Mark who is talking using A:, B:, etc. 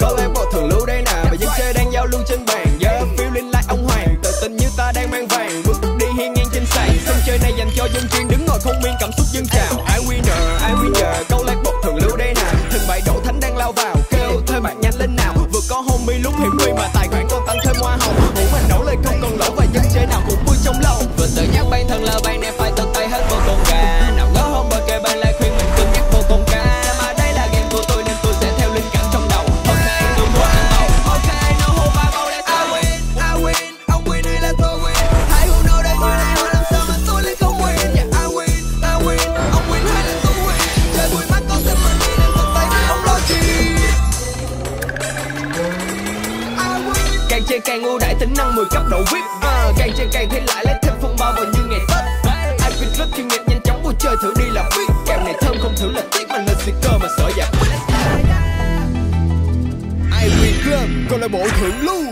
A: có lẽ bộ thường lưu đây nè. Và dân chơi đang giao lưu trên bàn. Yeah, linh lại ông hoàng. Tự tin như ta đang mang vàng. Bước đi hiên ngang trên sàn. Sân chơi này dành cho dân chuyên đứng ngồi không yên cảm xúc dân chào. ai winner ai winner. Câu lạc bộ thường lưu đây nè. Hình bại đổ thánh đang lao vào. Kêu thôi bạn nhanh lên nào. Vừa có homie lúc hiểm nguy mà tài khoản càng chơi càng ưu đãi tính năng 10 cấp độ vip. À, càng chơi càng thấy lại lấy thêm phong bao vào như ngày tết. Ai biết rất chuyên nghiệp nhanh chóng vui chơi thử đi là biết. Kèo này thơm không thử là tiếc mà lên cơ mà sợ dạ ai win club câu lạc bộ thượng lưu.